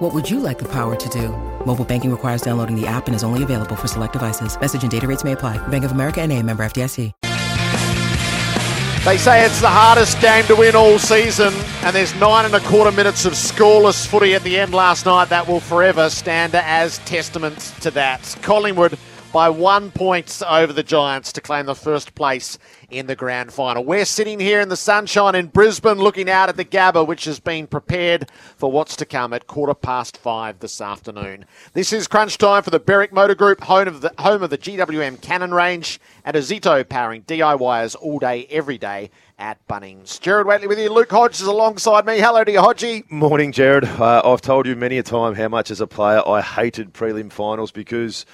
What would you like the power to do? Mobile banking requires downloading the app and is only available for select devices. Message and data rates may apply. Bank of America and a member FDIC. They say it's the hardest game to win all season, and there's nine and a quarter minutes of scoreless footy at the end last night. That will forever stand as testament to that. Collingwood by one point over the Giants to claim the first place in the grand final. We're sitting here in the sunshine in Brisbane looking out at the Gabba, which has been prepared for what's to come at quarter past five this afternoon. This is crunch time for the Berwick Motor Group, home of the, home of the GWM Cannon range, and Ozito Ozito powering DIYers all day, every day at Bunnings. Jared Waitley with you. Luke Hodge is alongside me. Hello to you, Hodgie. Morning, Jared. Uh, I've told you many a time how much as a player I hated prelim finals because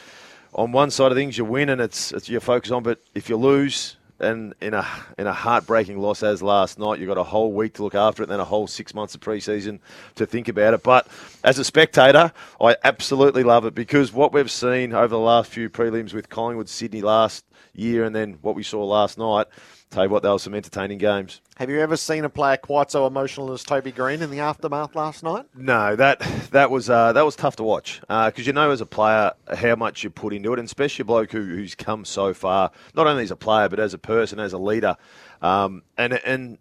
on one side of things you win and it's, it's you focus on, but if you lose and in a in a heartbreaking loss as last night, you've got a whole week to look after it, and then a whole six months of preseason to think about it. But as a spectator, I absolutely love it because what we've seen over the last few prelims with Collingwood, Sydney last year, and then what we saw last night tell you what, they were some entertaining games. Have you ever seen a player quite so emotional as Toby Greene in the aftermath last night? No, that that was uh, that was tough to watch because uh, you know as a player how much you put into it, and especially a bloke who, who's come so far, not only as a player but as a person, as a leader, um, and and.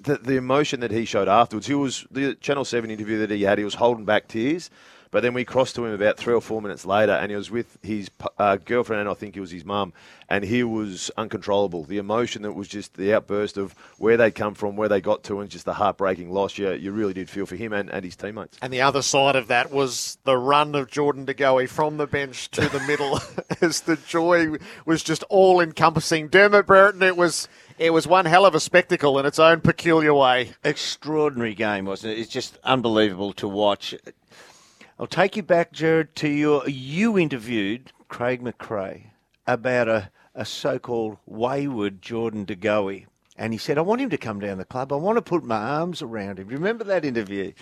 The, the emotion that he showed afterwards, he was the Channel Seven interview that he had. He was holding back tears, but then we crossed to him about three or four minutes later, and he was with his uh, girlfriend, and I think it was his mum, and he was uncontrollable. The emotion that was just the outburst of where they come from, where they got to, and just the heartbreaking loss. You, you really did feel for him and, and his teammates. And the other side of that was the run of Jordan De Goey from the bench to the middle as the joy was just all encompassing. Dermot Brereton, it was. It was one hell of a spectacle in its own peculiar way. Extraordinary game, wasn't it? It's just unbelievable to watch. I'll take you back, Jared, to your. You interviewed Craig McRae about a, a so called wayward Jordan De Goey. And he said, I want him to come down the club. I want to put my arms around him. Remember that interview?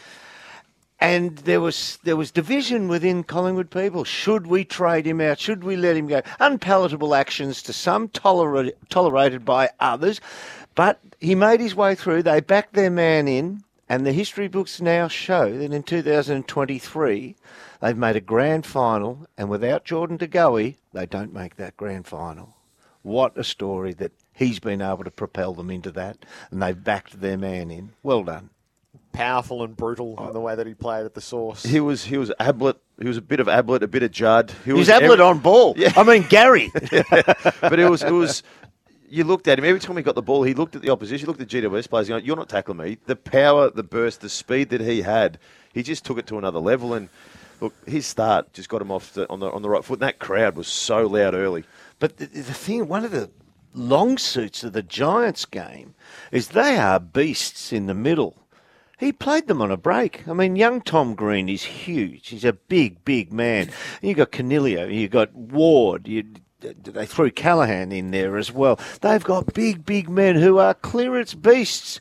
And there was there was division within Collingwood people. Should we trade him out? Should we let him go? Unpalatable actions to some, toler- tolerated by others. But he made his way through. They backed their man in. And the history books now show that in 2023, they've made a grand final, and without Jordan De Goey, they don't make that grand final. What a story that he's been able to propel them into that, and they've backed their man in. Well done. Powerful and brutal in the way that he played at the source. He was he was Ablett. He was a bit of Ablett, a bit of Judd. He was Ablett every, on ball. Yeah. I mean Gary. but it was it was you looked at him every time he got the ball. He looked at the opposition. Looked at GWS players. Going, "You're not tackling me." The power, the burst, the speed that he had, he just took it to another level. And look, his start just got him off the, on the on the right foot. And that crowd was so loud early. But the, the thing, one of the long suits of the Giants game is they are beasts in the middle. He played them on a break. I mean, young Tom Green is huge. He's a big, big man. You got Coniglio, you got Ward, you they threw Callahan in there as well. They've got big, big men who are clearance beasts.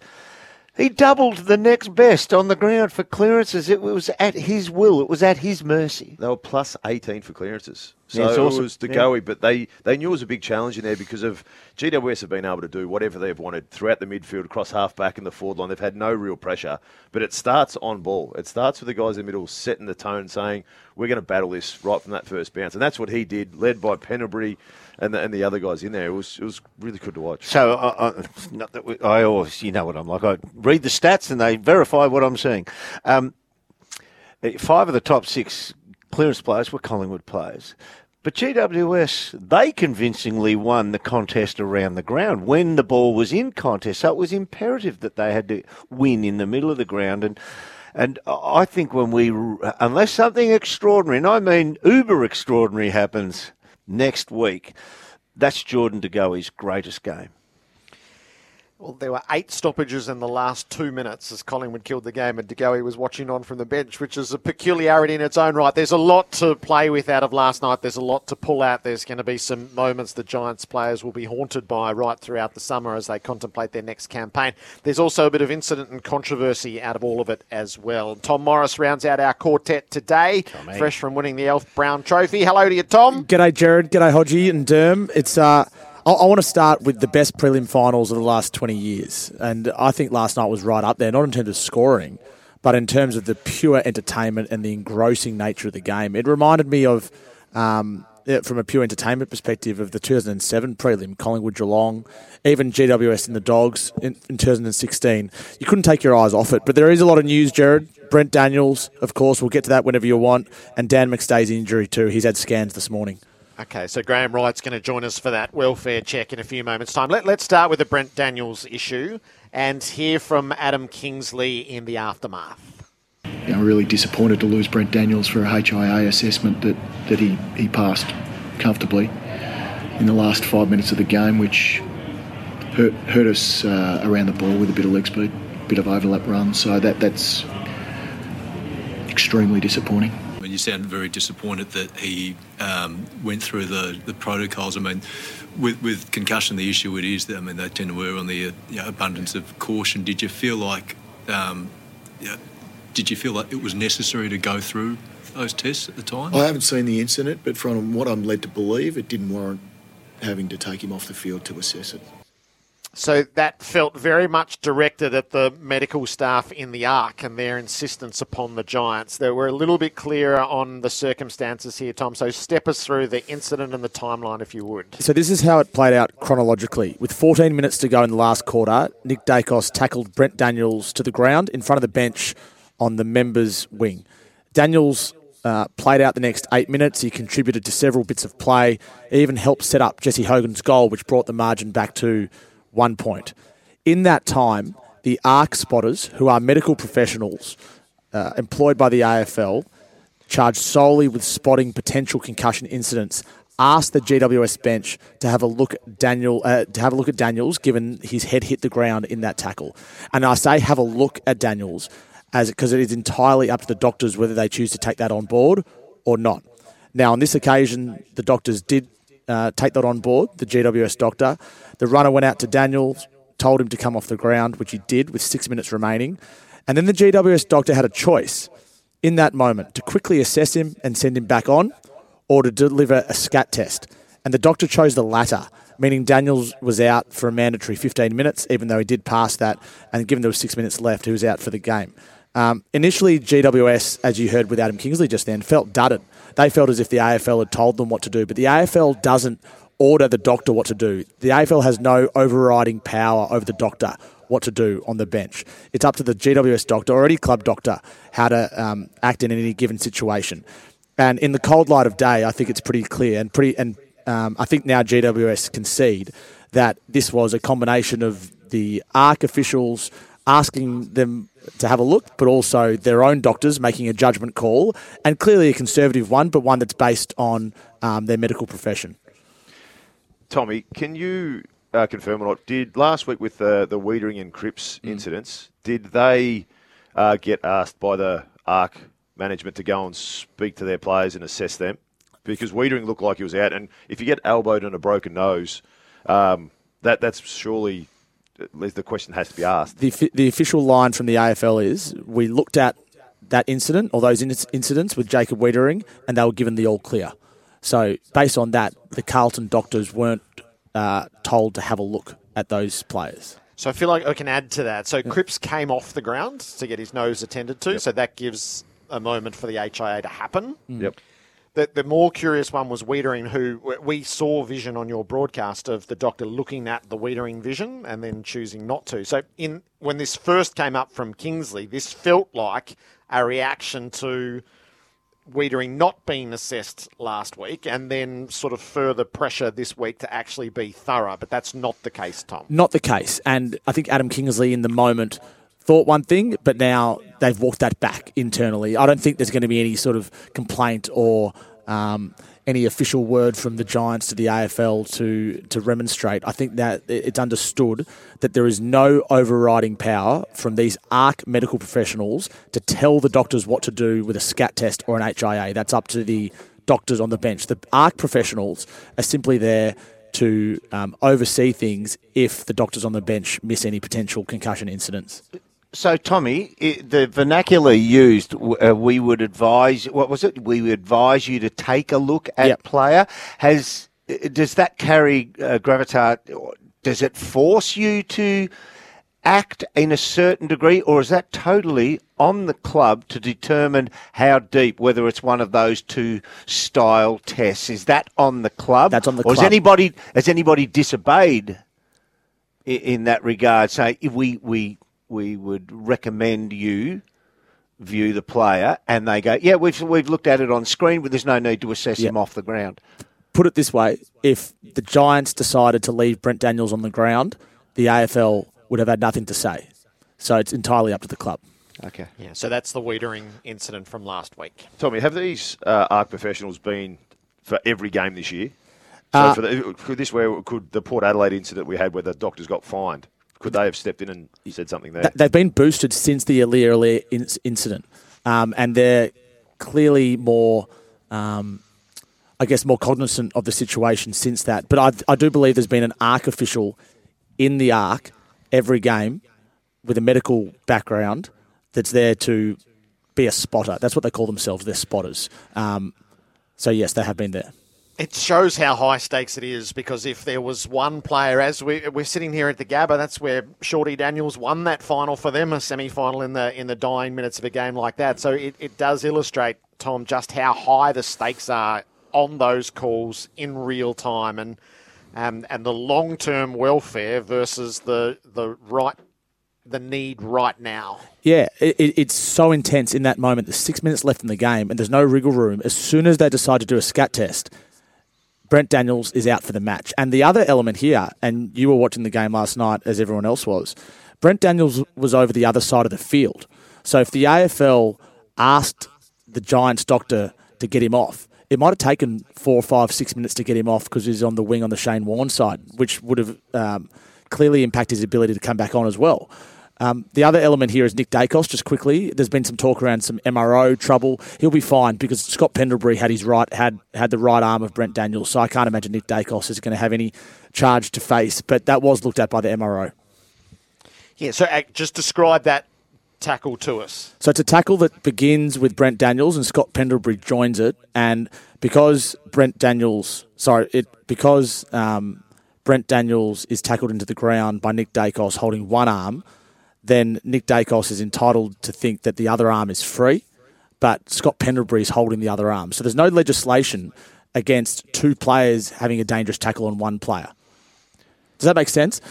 He doubled the next best on the ground for clearances. It was at his will. It was at his mercy. They were plus 18 for clearances. So yeah, awesome. it was the yeah. goey, but they, they knew it was a big challenge in there because of GWS have been able to do whatever they've wanted throughout the midfield, across half back and the forward line. They've had no real pressure, but it starts on ball. It starts with the guys in the middle setting the tone, saying we're going to battle this right from that first bounce, and that's what he did, led by Pendlebury and the, and the other guys in there. It was it was really good to watch. So uh, uh, not that we, I always, you know what I'm like. I read the stats and they verify what I'm seeing. Um, five of the top six clearance players were Collingwood players. But GWS, they convincingly won the contest around the ground when the ball was in contest. So it was imperative that they had to win in the middle of the ground. And and I think when we, unless something extraordinary, and I mean uber extraordinary happens next week, that's Jordan De Goey's greatest game. Well, there were eight stoppages in the last two minutes as Collingwood killed the game, and De Goey was watching on from the bench, which is a peculiarity in its own right. There's a lot to play with out of last night. There's a lot to pull out. There's going to be some moments the Giants players will be haunted by right throughout the summer as they contemplate their next campaign. There's also a bit of incident and controversy out of all of it as well. Tom Morris rounds out our quartet today, Tommy. fresh from winning the Alf Brown Trophy. Hello to you, Tom. G'day, Jared. G'day, Hodgie and Derm. It's uh I, I want to start with the best prelim finals of the last 20 years. And I think last night was right up there, not in terms of scoring, but in terms of the pure entertainment and the engrossing nature of the game. It reminded me of, um, from a pure entertainment perspective, of the 2007 prelim, Collingwood Geelong, even GWS and the Dogs in, in 2016. You couldn't take your eyes off it. But there is a lot of news, Jared. Brent Daniels, of course, we'll get to that whenever you want. And Dan McStay's injury, too. He's had scans this morning. Okay, so Graham Wright's going to join us for that welfare check in a few moments' time. Let, us start with the Brent Daniels issue and hear from Adam Kingsley in the aftermath. You know, really disappointed to lose Brent Daniels for a HIA assessment that, that he, he passed comfortably in the last five minutes of the game, which hurt, hurt us uh, around the ball with a bit of leg speed, a bit of overlap run. So that that's extremely disappointing When you sound very disappointed that he um, went through the, the protocols. I mean, with, with concussion, the issue it is that, I mean, they tend to err on the uh, you know, abundance of caution. Did you feel like, um, did you feel like it was necessary to go through those tests at the time? I haven't seen the incident, but from what I'm led to believe, it didn't warrant having to take him off the field to assess it. So that felt very much directed at the medical staff in the ARC and their insistence upon the Giants. They were a little bit clearer on the circumstances here, Tom. So step us through the incident and the timeline, if you would. So this is how it played out chronologically. With 14 minutes to go in the last quarter, Nick Daicos tackled Brent Daniels to the ground in front of the bench on the members' wing. Daniels uh, played out the next eight minutes. He contributed to several bits of play. He even helped set up Jesse Hogan's goal, which brought the margin back to one point. In that time, the ARC spotters, who are medical professionals uh, employed by the AFL, charged solely with spotting potential concussion incidents, asked the GWS bench to have a look at Daniel uh, to have a look at Daniels, given his head hit the ground in that tackle. And I say have a look at Daniels, as because it is entirely up to the doctors whether they choose to take that on board or not. Now, on this occasion, the doctors did uh, take that on board, the GWS doctor. The runner went out to Daniels, told him to come off the ground, which he did with six minutes remaining. And then the GWS doctor had a choice in that moment to quickly assess him and send him back on or to deliver a scat test. And the doctor chose the latter, meaning Daniels was out for a mandatory 15 minutes, even though he did pass that. And given there was six minutes left, he was out for the game. Um, initially, GWS, as you heard with Adam Kingsley just then, felt dudded they felt as if the AFL had told them what to do. But the AFL doesn't order the doctor what to do. The AFL has no overriding power over the doctor what to do on the bench. It's up to the GWS doctor or any club doctor how to um, act in any given situation. And in the cold light of day, I think it's pretty clear and pretty and um, I think now GWS concede that this was a combination of the ARC officials asking them to have a look, but also their own doctors making a judgment call, and clearly a conservative one, but one that's based on um, their medical profession. Tommy, can you uh, confirm or not? Did last week with the the Weitering and Cripps mm. incidents, did they uh, get asked by the ARC management to go and speak to their players and assess them? Because Weitering looked like he was out, and if you get elbowed and a broken nose, um, that that's surely the question has to be asked. The, the official line from the AFL is we looked at that incident or those incidents with Jacob Weitering and they were given the all clear. So, based on that, the Carlton doctors weren't uh, told to have a look at those players. So, I feel like I can add to that. So, Cripps came off the ground to get his nose attended to. Yep. So, that gives a moment for the HIA to happen. Yep. The, the more curious one was Weitering, who we saw vision on your broadcast of the doctor looking at the Weitering vision and then choosing not to. So, in when this first came up from Kingsley, this felt like a reaction to Weitering not being assessed last week and then sort of further pressure this week to actually be thorough. But that's not the case, Tom. Not the case. And I think Adam Kingsley, in the moment, thought one thing, but now they've walked that back internally. I don't think there's going to be any sort of complaint or um, any official word from the Giants to the AFL to to remonstrate. I think that it's understood that there is no overriding power from these ARC medical professionals to tell the doctors what to do with a SCAT test or an HIA. That's up to the doctors on the bench. The ARC professionals are simply there to um, oversee things if the doctors on the bench miss any potential concussion incidents. So, Tommy, the vernacular used, uh, we would advise. What was it? We would advise you to take a look at Yep. player. Has does that carry uh, gravitas? Does it force you to act in a certain degree, or is that totally on the club to determine how deep? Whether it's one of those two style tests, is that on the club? That's on the or Has anybody has anybody disobeyed i- in that regard? Say if we we we would recommend you view the player, and they go, yeah, we've we've looked at it on screen, but there's no need to assess him off the ground. Put it this way: if the Giants decided to leave Brent Daniels on the ground, the AFL would have had nothing to say. So it's entirely up to the club. Okay. Yeah, so that's the Weitering incident from last week. Tommy, have these uh, ARC professionals been for every game this year? So Uh, for the, could this where could the Port Adelaide incident we had where the doctors got fined? Could they have stepped in and said something there? They've been boosted since the Alia incident, um, and they're clearly more, um, I guess, more cognizant of the situation since that. But I, I do believe there's been an ARC official in the ARC every game with a medical background that's there to be a spotter. That's what they call themselves. They're spotters. Um, so yes, they have been there. It shows how high stakes it is because if there was one player, as we, we're sitting here at the Gabba, that's where Shorty Daniels won that final for them, a semi final in the in the dying minutes of a game like that. So it, it does illustrate, Tom, just how high the stakes are on those calls in real time and um, and the long term welfare versus the the right the need right now. Yeah, it, it, it's so intense in that moment. There's six minutes left in the game, and there's no wriggle room. As soon as they decide to do a scat test, Brent Daniels is out for the match. And the other element here, and you were watching the game last night as everyone else was, Brent Daniels was over the other side of the field. So if the AFL asked the Giants doctor to get him off, it might have taken four, five, six minutes to get him off because he's on the wing on the Shane Warne side, which would have um, clearly impacted his ability to come back on as well. Um, the other element here is Nick Daicos. Just quickly, there's been some talk around some MRO trouble. He'll be fine because Scott Pendlebury had his right had had the right arm of Brent Daniels, so I can't imagine Nick Daicos is going to have any charge to face. But that was looked at by the MRO. Yeah, so uh, just describe that tackle to us. So it's a tackle that begins with Brent Daniels and Scott Pendlebury joins it, and because Brent Daniels, sorry, it because um, Brent Daniels is tackled into the ground by Nick Dacos holding one arm, then Nick Daicos is entitled to think that the other arm is free, but Scott Pendlebury is holding the other arm. So there's no legislation against two players having a dangerous tackle on one player. Does that make sense?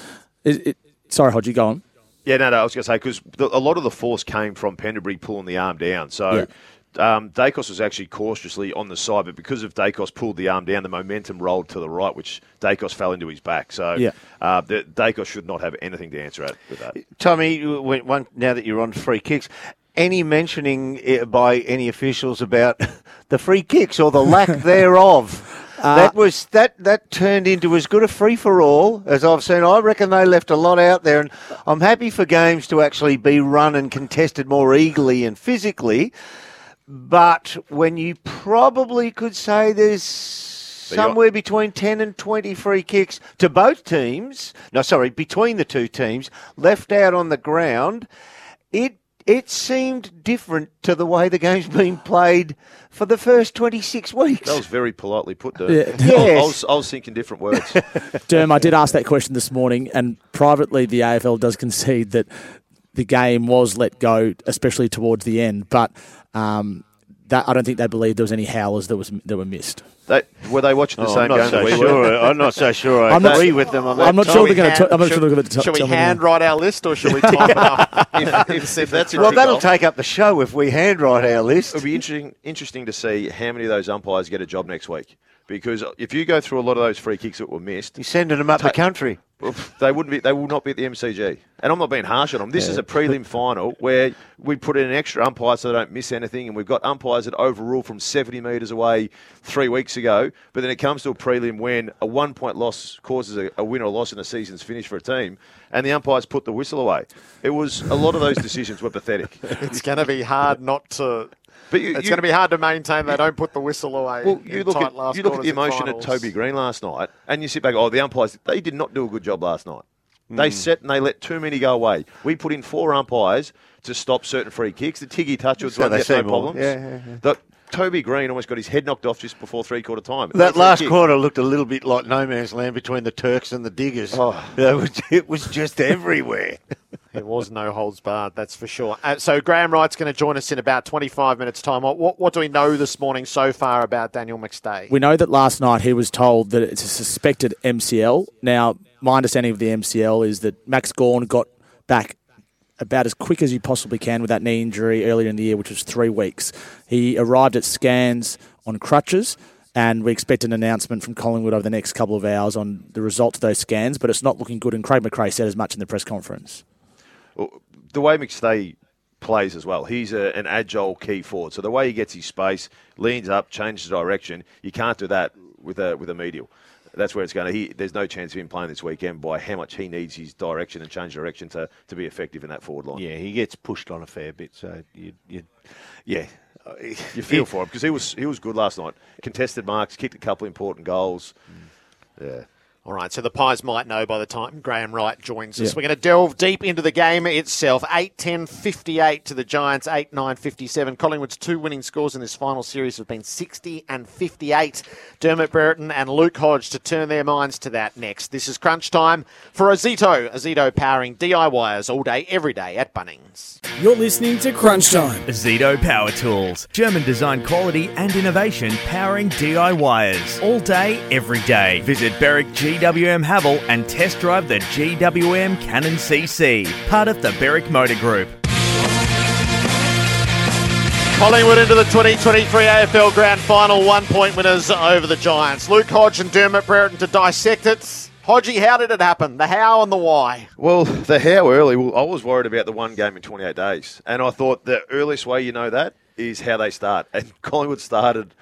It, it, sorry, Hodgie, go on. Yeah, no, no, I was going to say, because a lot of the force came from Pendlebury pulling the arm down. So um, Daicos was actually cautiously on the side, but because of Daicos pulled the arm down, the momentum rolled to the right, which Daicos fell into his back. So Yeah. uh, the, Daicos should not have anything to answer at with that. Tommy, one, now that you're on free kicks, any mentioning eh, by any officials about the free kicks or the lack thereof? that was that that turned into as good a free for all as I've seen. I reckon they left a lot out there, and I'm happy for games to actually be run and contested more eagerly and physically. But when you probably could say there's somewhere between 10 and 20 free kicks to both teams, no, sorry, between the two teams, left out on the ground, it it seemed different to the way the game's been played for the first 26 weeks. That was very politely put, Derm. Yeah. I, I, was, I was thinking different words. Derm, I did ask that question this morning, and privately, the AFL does concede that the game was let go, especially towards the end. But um, that I don't think they believed there was any howlers that was that were missed. they, were they watching the Oh, same I'm not game so that we sure. I'm not so sure. I I'm not- agree with them on that. I'm not Shall sure we they're going to. I'm not sure should- they're going to. Shall we handwrite our list or shall we type it up? if, if, if that's Well, that'll take up the show if we handwrite our list. It'll be interesting, interesting to see how many of those umpires get a job next week. Because if you go through a lot of those free kicks that were missed, You're sending them up the country. they wouldn't be. They will not be at the MCG. And I'm not being harsh on them. This is a prelim final where we put in an extra umpire so they don't miss anything, and we've got umpires that overrule from 70 metres away three weeks ago. But then it comes to a prelim when a one point loss causes a, a win or loss in a season's finish for a team, and the umpires put the whistle away. It was a lot of those decisions were pathetic. It's going to be hard not to. But you, It's you- going to be hard to maintain they don't put the whistle away. Well, you look at you look at the emotion at. Toby Greene last night, and you sit back. Oh, the umpires they did not do a good job last night. Hmm. They set and they let too many go away. We put in four umpires to stop certain free kicks. The Tiggy touch was So one no more. problems. Yeah, yeah, yeah. The- Toby Greene almost got his head knocked off just before three quarter time. That last kick. quarter looked a little bit like no man's land between the Turks and the Diggers. Oh. It, was, it was just everywhere. There was no holds barred, that's for sure. Uh, so Graham Wright's going to join us in about 25 minutes' time. What, what, what do we know this morning so far about Daniel McStay? We know that last night he was told that it's a suspected MCL. Now, my understanding of the MCL is that Max Gawn got back about as quick as you possibly can with that knee injury earlier in the year, which was three weeks. He arrived at scans on crutches, and we expect an announcement from Collingwood over the next couple of hours on the results of those scans, but it's not looking good, and Craig McRae said as much in the press conference. The way McStay plays as well, he's a, an agile key forward. So the way he gets his space, leans up, changes direction, you can't do that with a with a medial. That's where it's going to. He, there's no chance of him playing this weekend by how much he needs his direction and change direction to, to be effective in that forward line. Yeah, he gets pushed on a fair bit. So you, you yeah, You feel for him because he was he was good last night. Contested marks, kicked a couple important goals. Mm. Yeah. All right, so the Pies might know by the time Graham Wright joins us. Yeah. We're going to delve deep into the game itself. 8 10 58 to the Giants, 8 9 57. Collingwood's two winning scores in this final series have been 60 and 58. Dermot Brereton and Luke Hodge to turn their minds to that next. This is crunch time for Ozito. Ozito powering DIYers all day, every day at Bunnings. You're listening to Crunch Time. Azito Power Tools. German design quality and innovation powering DIYers. All day, every day. Visit Berwick GWM Haval and test drive the GWM Cannon CC. Part of the Berwick Motor Group. Collingwood into the 2023 AFL Grand Final, one point winners over the Giants. Luke Hodge and Dermot Brereton to dissect it. Hodgie, how did it happen? The how and the why. Well, the how early, well, I was worried about the one game in 28 days. And I thought the earliest way you know that is how they start. And Collingwood started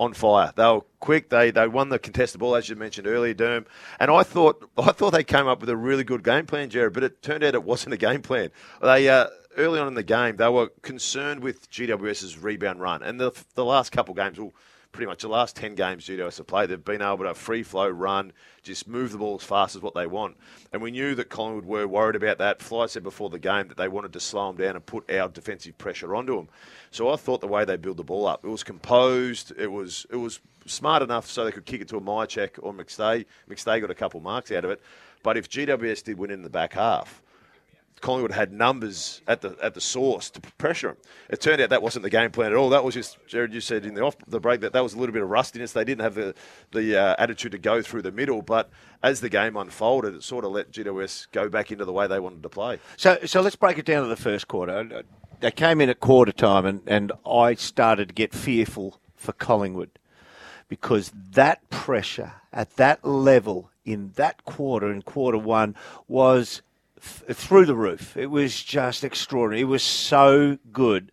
on fire. They were quick. They they won the contested ball, as you mentioned earlier, Derm. And I thought I thought they came up with a really good game plan, Jared, but it turned out it wasn't a game plan. They uh, early on in the game, they were concerned with GWS's rebound run. And the, the last couple games, well, pretty much the last 10 games GWS have played, they've been able to free flow, run, just move the ball as fast as what they want. And we knew that Collingwood were worried about that. Fly said before the game that they wanted to slow them down and put our defensive pressure onto them. So I thought the way they build the ball up, it was composed, it was it was smart enough so they could kick it to a Mihocek or McStay. McStay got a couple marks out of it. But if GWS did win in the back half, Collingwood had numbers at the at the source to pressure them. It turned out that wasn't the game plan at all. That was just Jared. You said in the off the break that that was a little bit of rustiness. They didn't have the the uh, attitude to go through the middle. But as the game unfolded, it sort of let GWS go back into the way they wanted to play. So, so let's break it down to the first quarter. They came in at quarter time, and, and I started to get fearful for Collingwood because that pressure at that level in that quarter, in quarter one, was th- through the roof. It was just extraordinary. It was so good.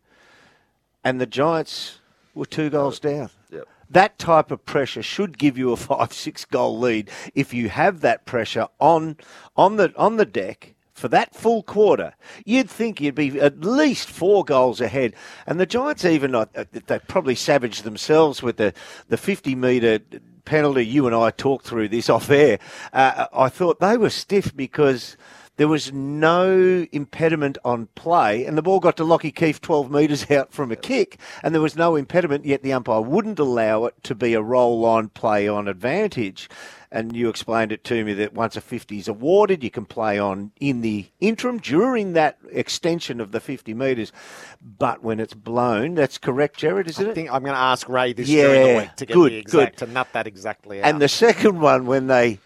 And the Giants were two goals down. Yep. That type of pressure should give you a five, six goal lead if you have that pressure on on the on the deck for that full quarter. You'd think you'd be at least four goals ahead. And the Giants even uh, they probably savaged themselves with the the fifty metre penalty. You and I talked through this off air. Uh, I thought they were stiff because. There was no impediment on play, and the ball got to Lockie Keefe 12 metres out from a kick, and there was no impediment, yet the umpire wouldn't allow it to be a roll on play on advantage. And you explained it to me that once a 50 is awarded, you can play on in the interim during that extension of the 50 metres. But when it's blown, that's correct, Jared, isn't I it? think I'm going to ask Ray this during the week to get good, the exact, good. to nut that exactly out. And the second one, when they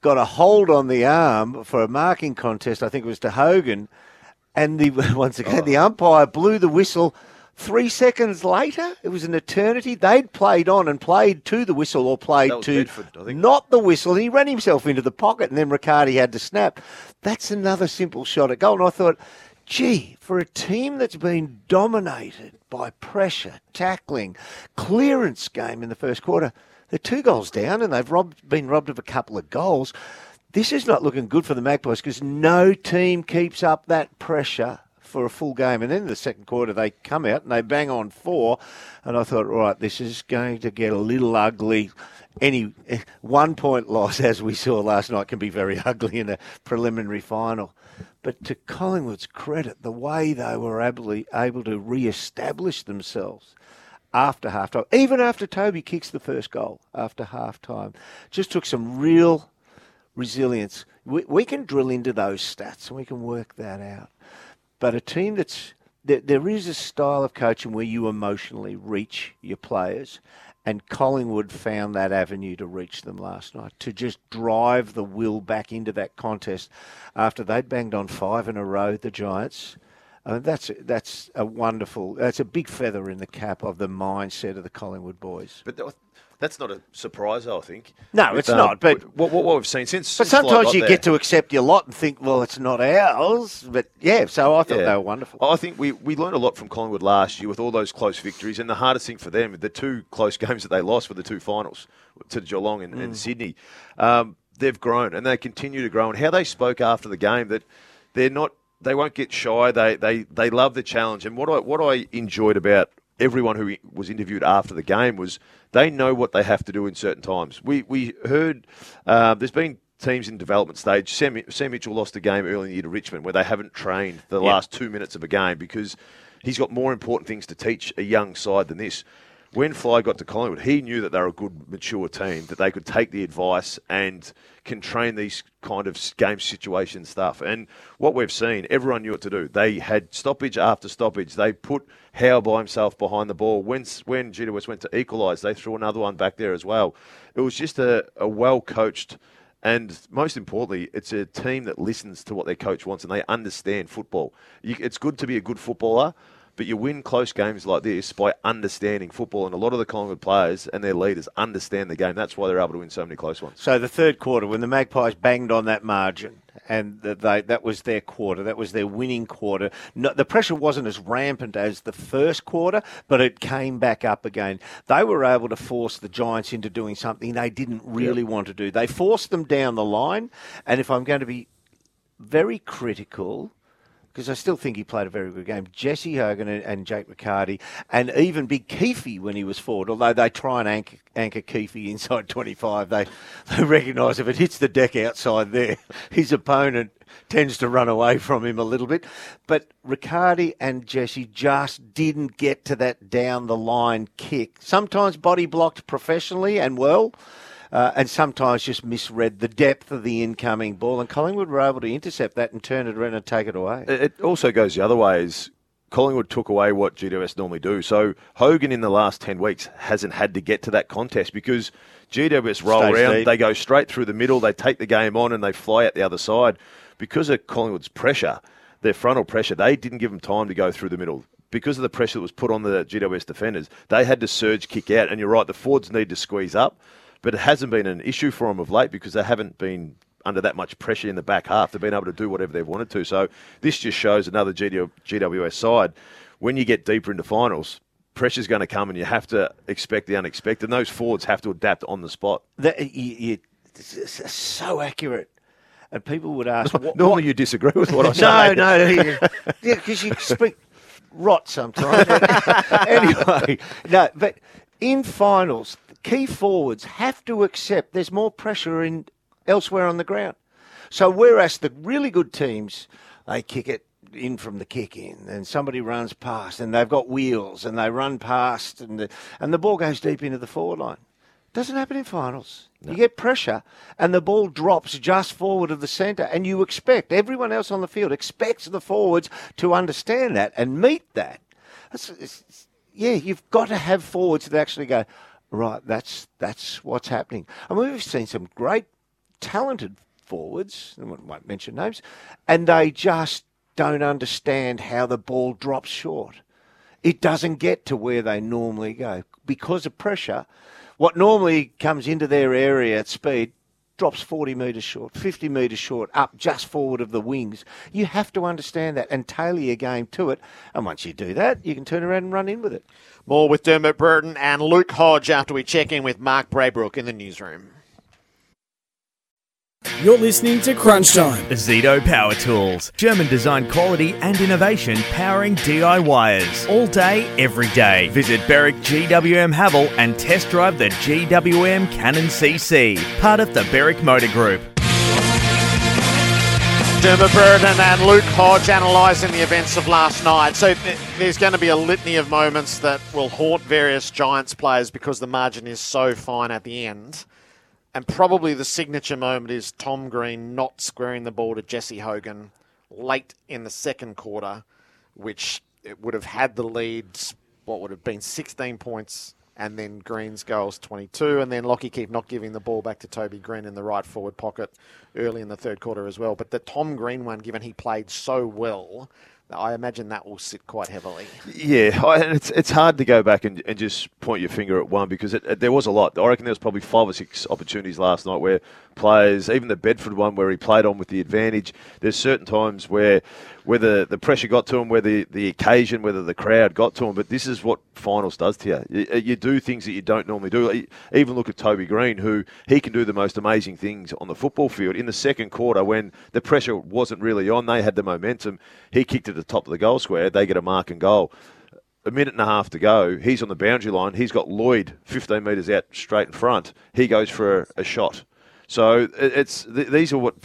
got a hold on the arm for a marking contest, I think it was to Hogan, and the once again the umpire blew the whistle Three seconds later, it was an eternity. They'd played on and played to the whistle or played to Bedford, not the whistle. He ran himself into the pocket and then Riccardi had to snap. That's another simple shot at goal. And I thought, gee, for a team that's been dominated by pressure, tackling, clearance game in the first quarter, they're two goals down and they've robbed, been robbed of a couple of goals. This is not looking good for the Magpies because no team keeps up that pressure for a full game. And then in the second quarter, they come out and they bang on four. And I thought, right, this is going to get a little ugly. Any eh, one point loss, as we saw last night, can be very ugly in a preliminary final. But to Collingwood's credit, the way they were able, able to re-establish themselves after half time, even after Toby kicks the first goal after half time, just took some real resilience. We, we can drill into those stats and we can work that out. But a team that's there, there is a style of coaching where you emotionally reach your players, and Collingwood found that avenue to reach them last night to just drive the will back into that contest after they'd banged on five in a row. The Giants. I mean, that's that's a wonderful. That's a big feather in the cap of the mindset of the Collingwood boys. But that- that's not a surprise, I think. No, With, it's not, but- what, what, what we've seen since. But since sometimes you there- get to accept your lot and think, well, it's not ours. But yeah, so I thought Yeah. they were wonderful. I think we, we learned a lot from Collingwood last year with all those close victories. And the hardest thing for them, the two close games that they lost were the two finals to Geelong and, Mm. and Sydney. Um, they've grown and they continue to grow. And how they spoke after the game that they're not, they won't get shy. They they, they love the challenge. And what I what I enjoyed about everyone who was interviewed after the game was they know what they have to do in certain times. We we heard uh, there's been teams in development stage. Sam, Sam Mitchell lost a game early in the year to Richmond where they haven't trained the last two minutes of a game because he's got more important things to teach a young side than this. When Fly got to Collingwood, he knew that they were a good, mature team, that they could take the advice and can train these kind of game situation stuff. And what we've seen, everyone knew what to do. They had stoppage after stoppage. They put Howe by himself behind the ball. When when GWS went to equalise, they threw another one back there as well. It was just a, a well coached and most importantly, it's a team that listens to what their coach wants and they understand football. You, it's good to be a good footballer, but you win close games like this by understanding football. And a lot of the Collingwood players and their leaders understand the game. That's why they're able to win so many close ones. So the third quarter, when the Magpies banged on that margin, and that they, that was their quarter, that was their winning quarter. No, the pressure wasn't as rampant as the first quarter, but it came back up again. They were able to force the Giants into doing something they didn't really want to do. They forced them down the line, and if I'm going to be very critical. Because I still think he played a very good game. Jesse Hogan and, and Jake Riccardi, and even Big Keeffe when he was forward. Although they try and anchor, anchor Keeffe inside 25, they, they recognise if it hits the deck outside there, his opponent tends to run away from him a little bit. But Riccardi and Jesse just didn't get to that down the line kick. Sometimes body blocked professionally and well uh, and sometimes just misread the depth of the incoming ball. And Collingwood were able to intercept that and turn it around and take it away. It also goes the other way. Is Collingwood took away what GWS normally do. So Hogan in the last ten weeks hasn't had to get to that contest because GWS roll Stays around, deep. they go straight through the middle, they take the game on, and they fly out the other side because of Collingwood's pressure, their frontal pressure. They didn't give them time to go through the middle. Because of the pressure that was put on the GWS defenders, they had to surge kick out. And you're right, the forwards need to squeeze up, but it hasn't been an issue for them of late because they haven't been under that much pressure in the back half. They've been able to do whatever they've wanted to. So this just shows another GW, GWS side. When you get deeper into finals, pressure's going to come and you have to expect the unexpected. And those forwards have to adapt on the spot. That, you, you, it's so accurate. And people would ask, what, Normally you disagree with what I say. No, no, yeah, because you speak rot sometimes. anyway, no, but in finals, key forwards have to accept there's more pressure in elsewhere on the ground. So whereas the really good teams, they kick it in from the kick in, and somebody runs past, and they've got wheels, and they run past, and the and the ball goes deep into the forward line. Doesn't happen in finals. You get pressure, and the ball drops just forward of the centre, and you expect everyone else on the field expects the forwards to understand that and meet that. It's, it's- yeah, you've got to have forwards that actually go right. That's that's what's happening. I mean, we've seen some great, talented forwards. I won't mention names, and they just don't understand how the ball drops short. it doesn't get to where they normally go because of pressure. What normally comes into their area at speed drops 40 metres short, 50 metres short, up just forward of the wings. You have to understand that and tailor your game to it. And once you do that, you can turn around and run in with it. More with Dermot Brereton and Luke Hodge after we check in with Mark Braybrook in the newsroom. You're listening to Crunch Time. Ozito Power Tools. German design quality and innovation powering DIYers. All day, every day. Visit Berwick GWM Haval and test drive the GWM Cannon CC. Part of the Berwick Motor Group. Dermot Brereton and Luke Hodge analysing the events of last night. So th- there's going to be a litany of moments that will haunt various Giants players because the margin is so fine at the end. And probably the signature moment is Tom Green not squaring the ball to Jesse Hogan late in the second quarter, which it would have had the leads, what would have been 16 points, and then Green's goals 22, and then Lachie Keeffe not giving the ball back to Toby Greene in the right forward pocket early in the third quarter as well. But the Tom Green one, given he played so well, I imagine that will sit quite heavily. Yeah, and it's it's hard to go back and, and just point your finger at one because it, it- there was a lot. I reckon there was probably five or six opportunities last night where players, even the Bedford one where he played on with the advantage. There's certain times where whether the pressure got to him, whether the occasion, whether the crowd got to him. But this is what finals does to you. You, uh, you do things that you don't normally do. Even look at Toby Greene, who he can do the most amazing things on the football field. In the second quarter, when the pressure wasn't really on, they had the momentum. He kicked at the top of the goal square. They get a mark and goal a minute and a half to go. He's on the boundary line. He's got Lloyd 15 metres out straight in front. He goes for a, a shot. So it's th- these are what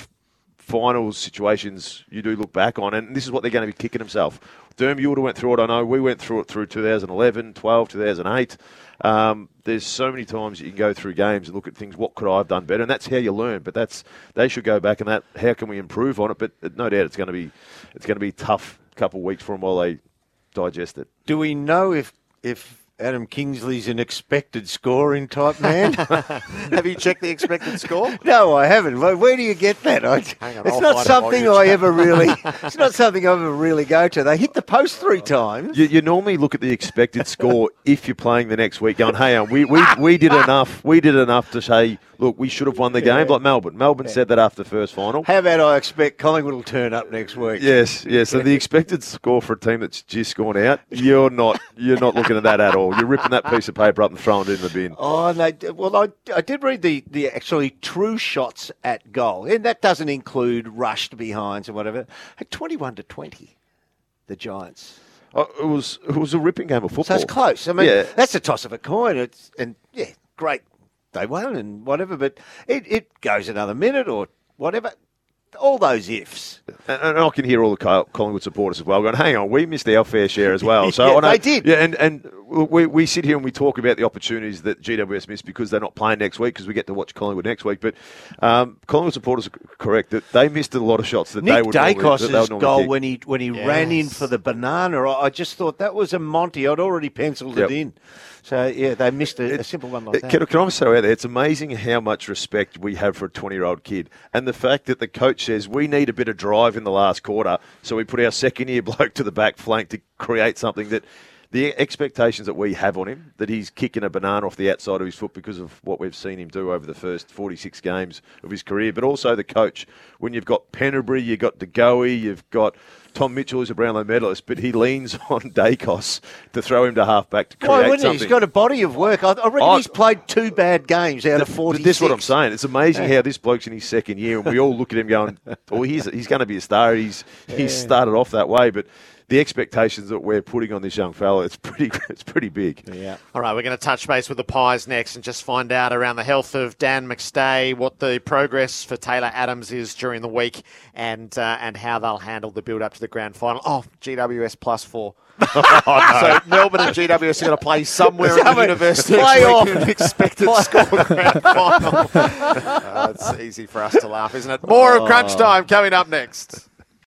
finals situations you do look back on, and this is what they're going to be kicking themselves. Derm, you would have went through it. I know we went through it through 2011, 12, 2008. Um, there's so many times you can go through games and look at things. What could I have done better? And that's how you learn. But that's they should go back and that. How can we improve on it? But uh, no doubt it's going to be it's going to be tough couple of weeks for them while they digest it. Do we know if if Adam Kingsley's an expected scoring type man? Have you checked the expected score? no, I haven't. Where, where do you get that? I, on, it's I'll not find it something I ever really. It's not something I ever really go to. They hit the post three times. You, you normally look at the expected score if you're playing the next week, going, "Hey, um, we, we, we did enough. We did enough to say, look, we should have won the game." Like Melbourne, Melbourne said that after the first final. How about I expect Collingwood will turn up next week? Yes, yes. So the expected score for a team that's just gone out, you're not you're not looking at that at all. You're ripping that piece of paper up and throwing it in the bin. Oh, they, well, I, I did read the, the actually true shots at goal, and that doesn't include rushed behinds and whatever. At 21 to 20, the Giants. Oh, it was it was a ripping game of football. So it's close. I mean, Yeah. that's a toss of a coin. It's and yeah, great, they won and whatever. But it, it goes another minute or whatever. All those ifs. And, and I can hear all the Collingwood supporters as well going, hang on, we missed our fair share as well. So Yeah, I they did. Yeah, and, and we, we sit here and we talk about the opportunities that GWS missed because they're not playing next week because we get to watch Collingwood next week. But um, Collingwood supporters are correct that they missed a lot of shots that they Nick would normally, they Daicos's would normally goal kick. when he when he ran in for the banana, I I just thought that was a Monty. I'd already penciled Yep. it in. So yeah, they missed a, a simple one like that. Can, can I say out there, it's amazing how much respect we have for a 20 year old kid. And the fact that the coach says we need a bit of drive in the last quarter, so we put our second year bloke to the back flank to create something that the expectations that we have on him, that he's kicking a banana off the outside of his foot because of what we've seen him do over the first 46 games of his career, but also the coach. When you've got Pendlebury, you've got De Goey, you've got Tom Mitchell, who's a Brownlow medalist, but he leans on Daicos to throw him to half back to create Why wouldn't he? something. He's got a body of work. I, I reckon I- he's played two bad games out of Th- 46. This is what I'm saying. It's amazing how this bloke's in his second year, and we all look at him going, "Oh, he's he's going to be a star." He's he's started off that way, but the expectations that we're putting on this young fella, it's pretty it's pretty big. Yeah. All right, we're going to touch base with the Pies next and just find out around the health of Dan McStay, what the progress for Taylor Adams is during the week, and uh, and how they'll handle the build up to the grand final. Oh, GWS plus four. So Melbourne and GWS are going to play somewhere in the university Play next off. in an expected score grand final. Uh, it's easy for us to laugh, isn't it? More of crunch time coming up next.